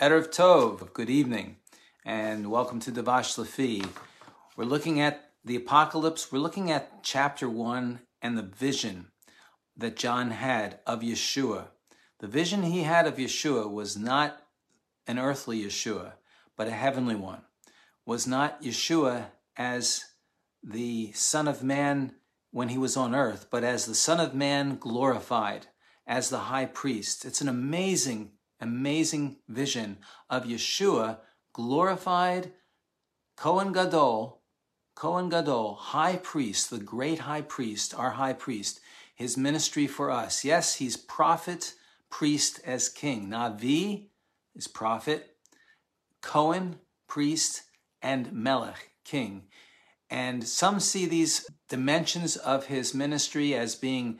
Erev Tov, good evening, and welcome to Davash Lafi. We're looking at the apocalypse, we're looking at chapter one and the vision that John had of Yeshua. The vision he had of Yeshua was not an earthly Yeshua, but a heavenly one. Was not Yeshua as the Son of Man when he was on earth, but as the Son of Man glorified, as the high priest. It's an amazing amazing vision of Yeshua glorified Kohen Gadol, Kohen Gadol, high priest, the great high priest, our high priest, his ministry for us. Yes, he's prophet, priest as king. Navi is prophet, Cohen, priest, and Melech, king. And some see these dimensions of his ministry as being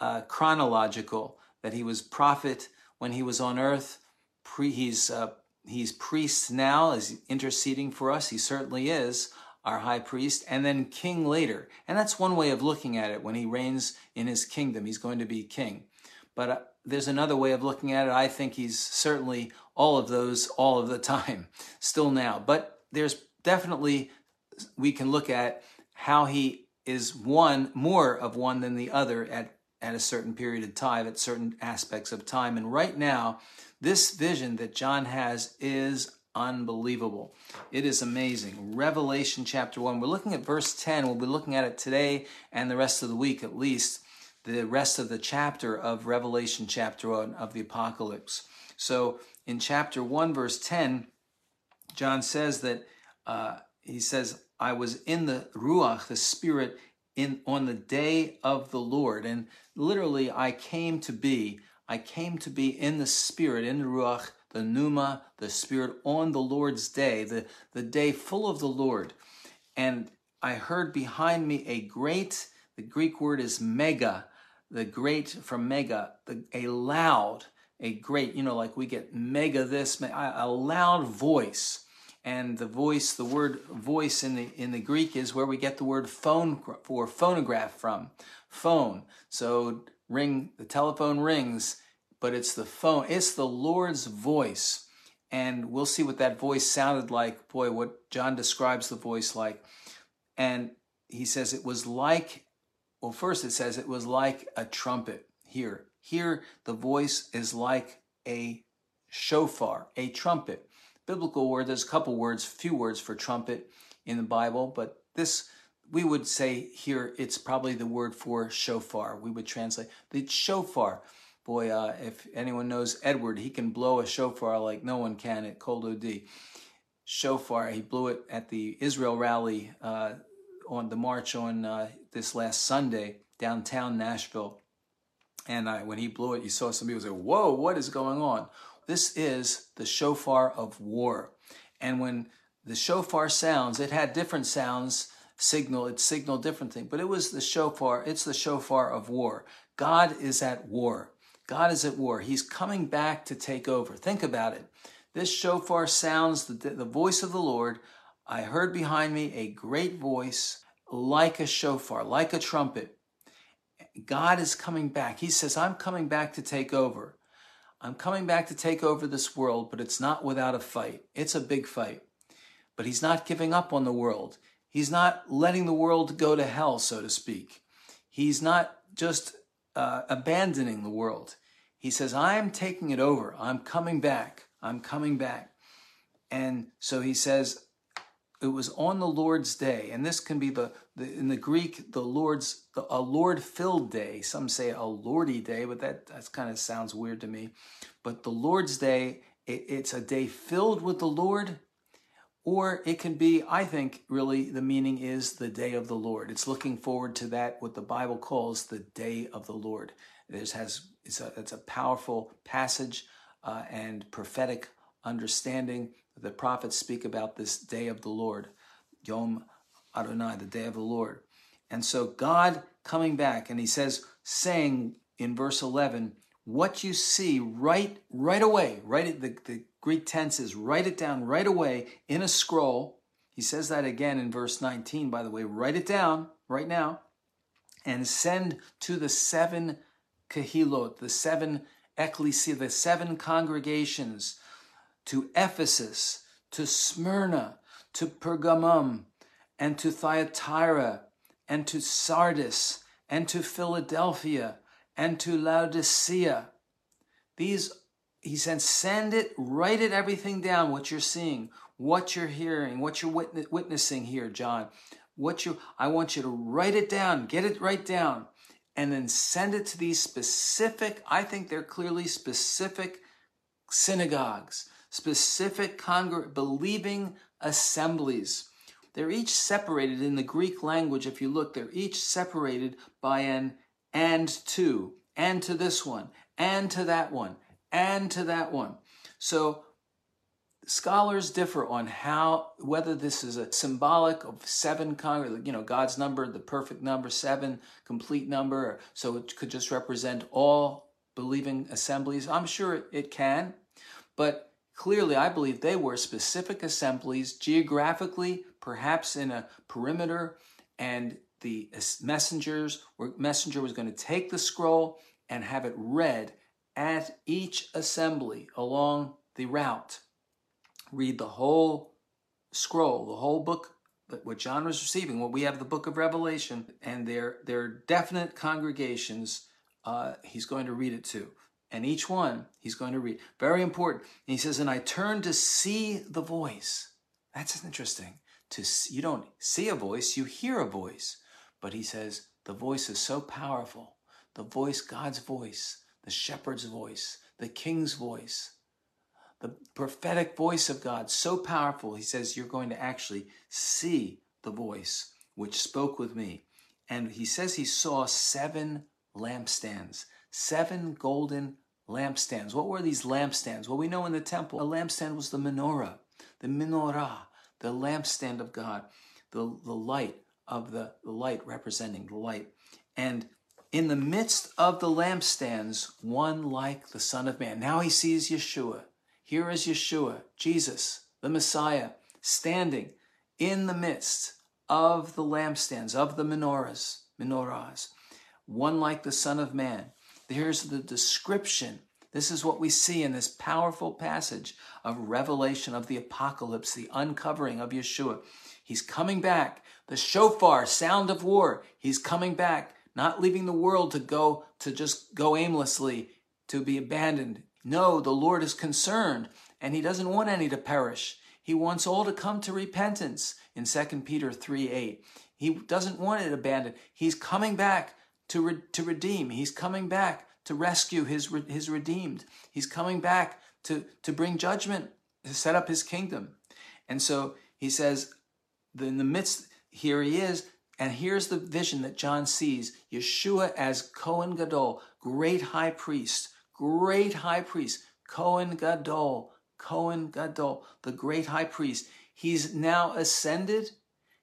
uh, chronological, that he was prophet, when he was on earth. Pre, he's uh, he's priest now, is interceding for us. He certainly is our high priest, and then king later. And that's one way of looking at it. When he reigns in his kingdom, he's going to be king. But uh, there's another way of looking at it. I think he's certainly all of those all of the time, still now. But there's definitely we can look at how he is one more of one than the other at at a certain period of time, at certain aspects of time. And right now, this vision that John has is unbelievable. It is amazing. Revelation chapter 1. We're looking at verse 10. We'll be looking at it today and the rest of the week at least, the rest of the chapter of Revelation chapter 1 of the Apocalypse. So in chapter 1, verse 10, John says that, uh, he says, I was in the Ruach, the Spirit, in on the day of the Lord. And literally, I came to be. I came to be in the Spirit, in the Ruach, the Pneuma, the Spirit, on the Lord's day, the, the day full of the Lord. And I heard behind me a great, the Greek word is mega, the great from mega, the, a loud, a great, you know, like we get mega this, a loud voice and the voice the word voice in the in the greek is where we get the word phone for phonograph from. Phone. So ring the telephone rings but it's the phone it's the lord's voice. And we'll see what that voice sounded like. Boy what john describes the voice like. And he says it was like well first it says it was like a trumpet here. Here the voice is like a shofar a trumpet biblical word. There's a couple words, few words for trumpet in the Bible, but this we would say here it's probably the word for shofar. We would translate the shofar. Boy, uh, if anyone knows Edward, he can blow a shofar like no one can at Kol Dodi. Shofar, he blew it at the Israel rally uh, on the march on uh, this last Sunday downtown Nashville. And when he blew it, you saw some people say, Whoa, what is going on? This is the shofar of war. And when the shofar sounds, it had different sounds, signal, it signaled different things, but it was the shofar, it's the shofar of war. God is at war. God is at war. He's coming back to take over. Think about it. This shofar sounds the, the voice of the Lord. I heard behind me a great voice like a shofar, like a trumpet. God is coming back. He says, I'm coming back to take over. I'm coming back to take over this world, but it's not without a fight. It's a big fight. But he's not giving up on the world. He's not letting the world go to hell, so to speak. He's not just uh, abandoning the world. He says, I'm taking it over. I'm coming back. I'm coming back. And so he says, it was on the Lord's day, and this can be the, the in the Greek the Lord's the, a Lord filled day. Some say a Lordy day, but that that kind of sounds weird to me. But the Lord's day, it, it's a day filled with the Lord, or it can be. I think really the meaning is the day of the Lord. It's looking forward to that what the Bible calls the day of the Lord. There's has it's a it's a powerful passage uh, and prophetic understanding the prophets speak about this day of the Lord, Yom Adonai, the day of the Lord. And so God coming back, and he says, saying in verse 11, what you see right right away, right the, the Greek tense is write it down right away in a scroll. He says that again in verse 19, by the way. Write it down right now and send to the seven kahilot, the seven ecclesia, the seven congregations to Ephesus, to Smyrna, to Pergamum, and to Thyatira, and to Sardis, and to Philadelphia, and to Laodicea. These, he said, send it, write it, everything down, what you're seeing, what you're hearing, what you're witness, witnessing here, John. What you, I want you to write it down, get it right down, and then send it to these specific, I think they're clearly specific synagogues, specific congr- believing assemblies. They're each separated in the Greek language. If you look, they're each separated by an and to, and to this one, and to that one, and to that one. So scholars differ on how whether this is a symbolic of seven you know god's number the perfect number seven complete number so it could just represent all believing assemblies i'm sure it can but clearly i believe they were specific assemblies geographically perhaps in a perimeter and the messengers were messenger was going to take the scroll and have it read at each assembly along the route read the whole scroll, the whole book what John was receiving, what we have the book of Revelation, and their their definite congregations, uh, he's going to read it to. And each one he's going to read. Very important. And he says, and I turned to see the voice. That's interesting. To see, you don't see a voice, you hear a voice. But he says, the voice is so powerful. The voice, God's voice, the shepherd's voice, the king's voice, the prophetic voice of God so powerful, he says, you're going to actually see the voice which spoke with me. And he says he saw seven lampstands, seven golden lampstands. What were these lampstands? Well, we know in the temple, a lampstand was the menorah, the menorah, the lampstand of God, the, the light of the, the light representing the light. And in the midst of the lampstands, one like the Son of Man. Now he sees Yeshua. Here is Yeshua, Jesus, the Messiah, standing in the midst of the lampstands, of the menorahs, menorahs, one like the Son of Man. Here's the description. This is what we see in this powerful passage of revelation of the apocalypse, the uncovering of Yeshua. He's coming back. The shofar, sound of war. He's coming back, not leaving the world to go, to just go aimlessly, to be abandoned. No, the Lord is concerned and he doesn't want any to perish. He wants all to come to repentance in 2 Peter 3 8. He doesn't want it abandoned. He's coming back to, re- to redeem. He's coming back to rescue his, re- his redeemed. He's coming back to, to bring judgment, to set up his kingdom. And so he says, in the midst, here he is, and here's the vision that John sees Yeshua as Cohen Gadol, great high priest, great high priest, Cohen Gadol, Cohen Gadol, the great high priest. He's now ascended.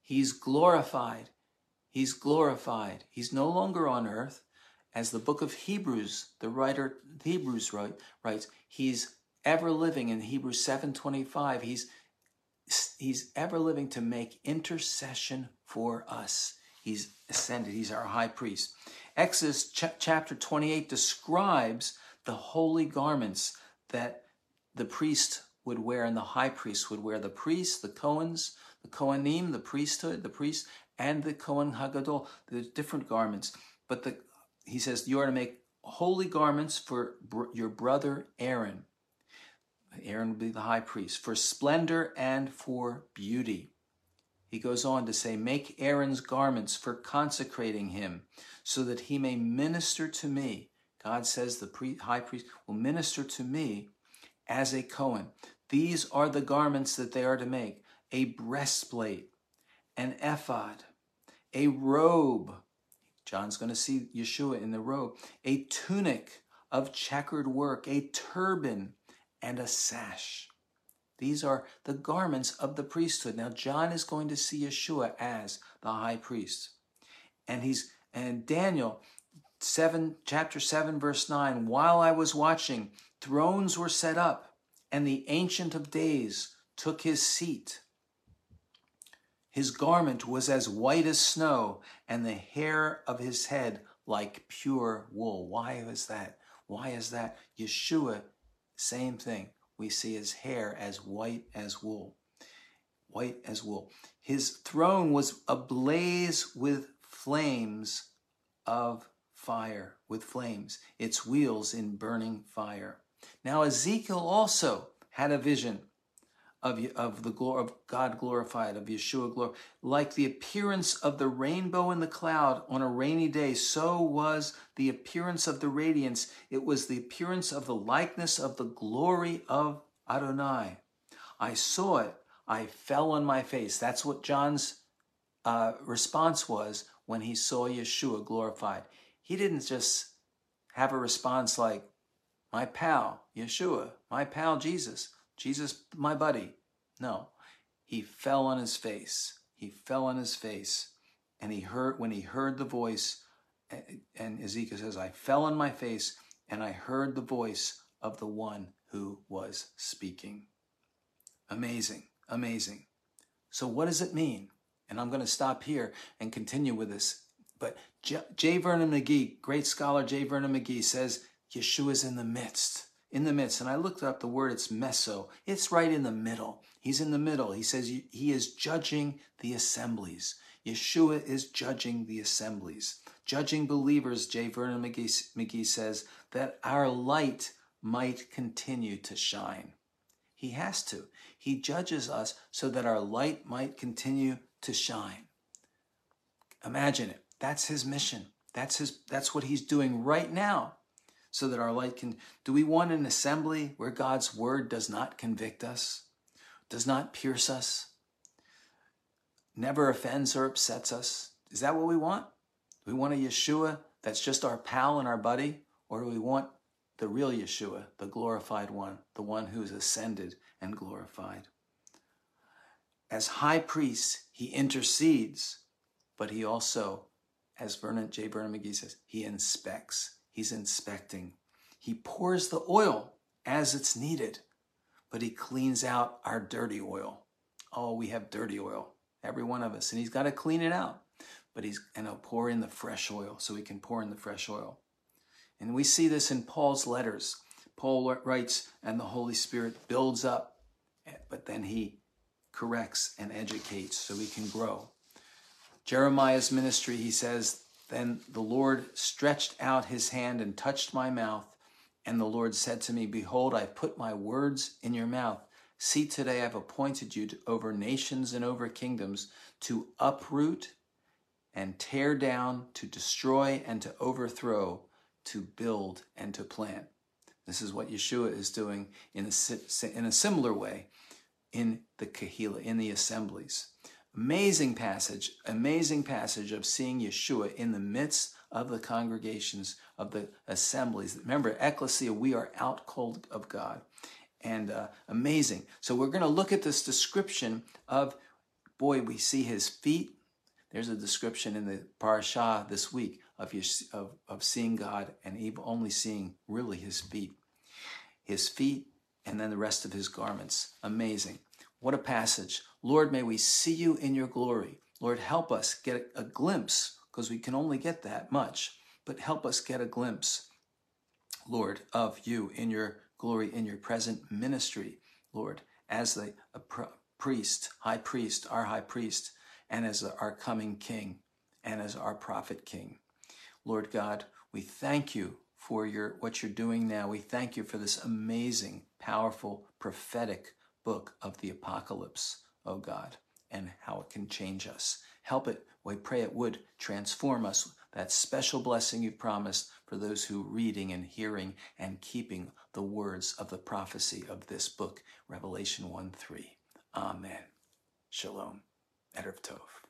He's glorified. He's glorified. He's no longer on earth. As the book of Hebrews, the writer Hebrews write, writes, he's ever living in Hebrews 7:25. He's he's ever living to make intercession for us. He's ascended. He's our high priest. Exodus ch- chapter 28 describes the holy garments that the priest would wear and the high priest would wear. The priest, the Cohens, the Kohanim, the priesthood, the priest, and the Kohen Hagadol, the different garments. But the, he says, you are to make holy garments for br- your brother Aaron. Aaron will be the high priest, for splendor and for beauty. He goes on to say, Make Aaron's garments for consecrating him, so that he may minister to me. God says the pre- high priest will minister to me as a Cohen. These are the garments that they are to make a breastplate, an ephod, a robe. John's going to see Yeshua in the robe, a tunic of checkered work, a turban, and a sash. These are the garments of the priesthood. Now John is going to see Yeshua as the high priest. And he's and Daniel 7 chapter 7 verse 9 while i was watching thrones were set up and the ancient of days took his seat his garment was as white as snow and the hair of his head like pure wool why is that why is that yeshua same thing we see his hair as white as wool. White as wool. His throne was ablaze with flames of fire, with flames, its wheels in burning fire. Now, Ezekiel also had a vision of, of the glory of God glorified, of Yeshua glory. Like the appearance of the rainbow in the cloud on a rainy day, so was the appearance of the radiance. It was the appearance of the likeness of the glory of Adonai. I saw it. I fell on my face. That's what John's uh, response was when he saw Yeshua glorified. He didn't just have a response like, my pal, Yeshua, my pal, Jesus. Jesus, my buddy. No, he fell on his face. He fell on his face. And he heard, when he heard the voice, and Ezekiel says, I fell on my face and I heard the voice of the one who was speaking. Amazing, amazing. So, what does it mean? And I'm going to stop here and continue with this. But J. J. Vernon McGee, great scholar J. Vernon McGee, says Yeshua's in the midst in the midst. And I looked up the word, it's meso. It's right in the middle. He's in the middle. He says he is judging the assemblies. Yeshua is judging the assemblies. Judging believers, J. Vernon McGee, McGee says, that our light might continue to shine. He has to. He judges us so that our light might continue to shine. Imagine it. That's his mission. That's his that's what he's doing right now so that our light can. Do we want an assembly where God's word does not convict us, does not pierce us, never offends or upsets us? Is that what we want? Do we want a Yeshua that's just our pal and our buddy? Or do we want the real Yeshua, the glorified one, the one who's ascended and glorified? As high priest, he intercedes, but he also, as Vernon J. Vernon McGee says, he inspects. He's inspecting. He pours the oil as it's needed, but he cleans out our dirty oil. Oh, we have dirty oil, every one of us, and he's got to clean it out. But he's and he'll pour in the fresh oil so he can pour in the fresh oil. And we see this in Paul's letters. Paul writes, and the Holy Spirit builds up, but then he corrects and educates so we can grow. Jeremiah's ministry, he says, then the Lord stretched out his hand and touched my mouth. And the Lord said to me, Behold, I have put my words in your mouth. See, today I've appointed you to, over nations and over kingdoms to uproot and tear down, to destroy and to overthrow, to build and to plant. This is what Yeshua is doing in a, in a similar way in the Kehillah, in the assemblies. Amazing passage, amazing passage of seeing Yeshua in the midst of the congregations of the assemblies. Remember, ecclesia, we are out cold of God. And uh, amazing. So we're going to look at this description of, boy, we see his feet. There's a description in the parashah this week of, of, of seeing God and only seeing really his feet. His feet and then the rest of his garments. Amazing. What a passage. Lord, may we see you in your glory. Lord, help us get a glimpse, because we can only get that much, but help us get a glimpse, Lord, of you in your glory, in your present ministry, Lord, as the priest, high priest, our high priest, and as our coming king, and as our prophet king. Lord God, we thank you for your what you're doing now. We thank you for this amazing, powerful, prophetic book of the apocalypse, oh God, and how it can change us. Help it, we pray it would transform us, that special blessing you promised for those who reading and hearing and keeping the words of the prophecy of this book, Revelation 1 3. Amen. Shalom. Erev Tov.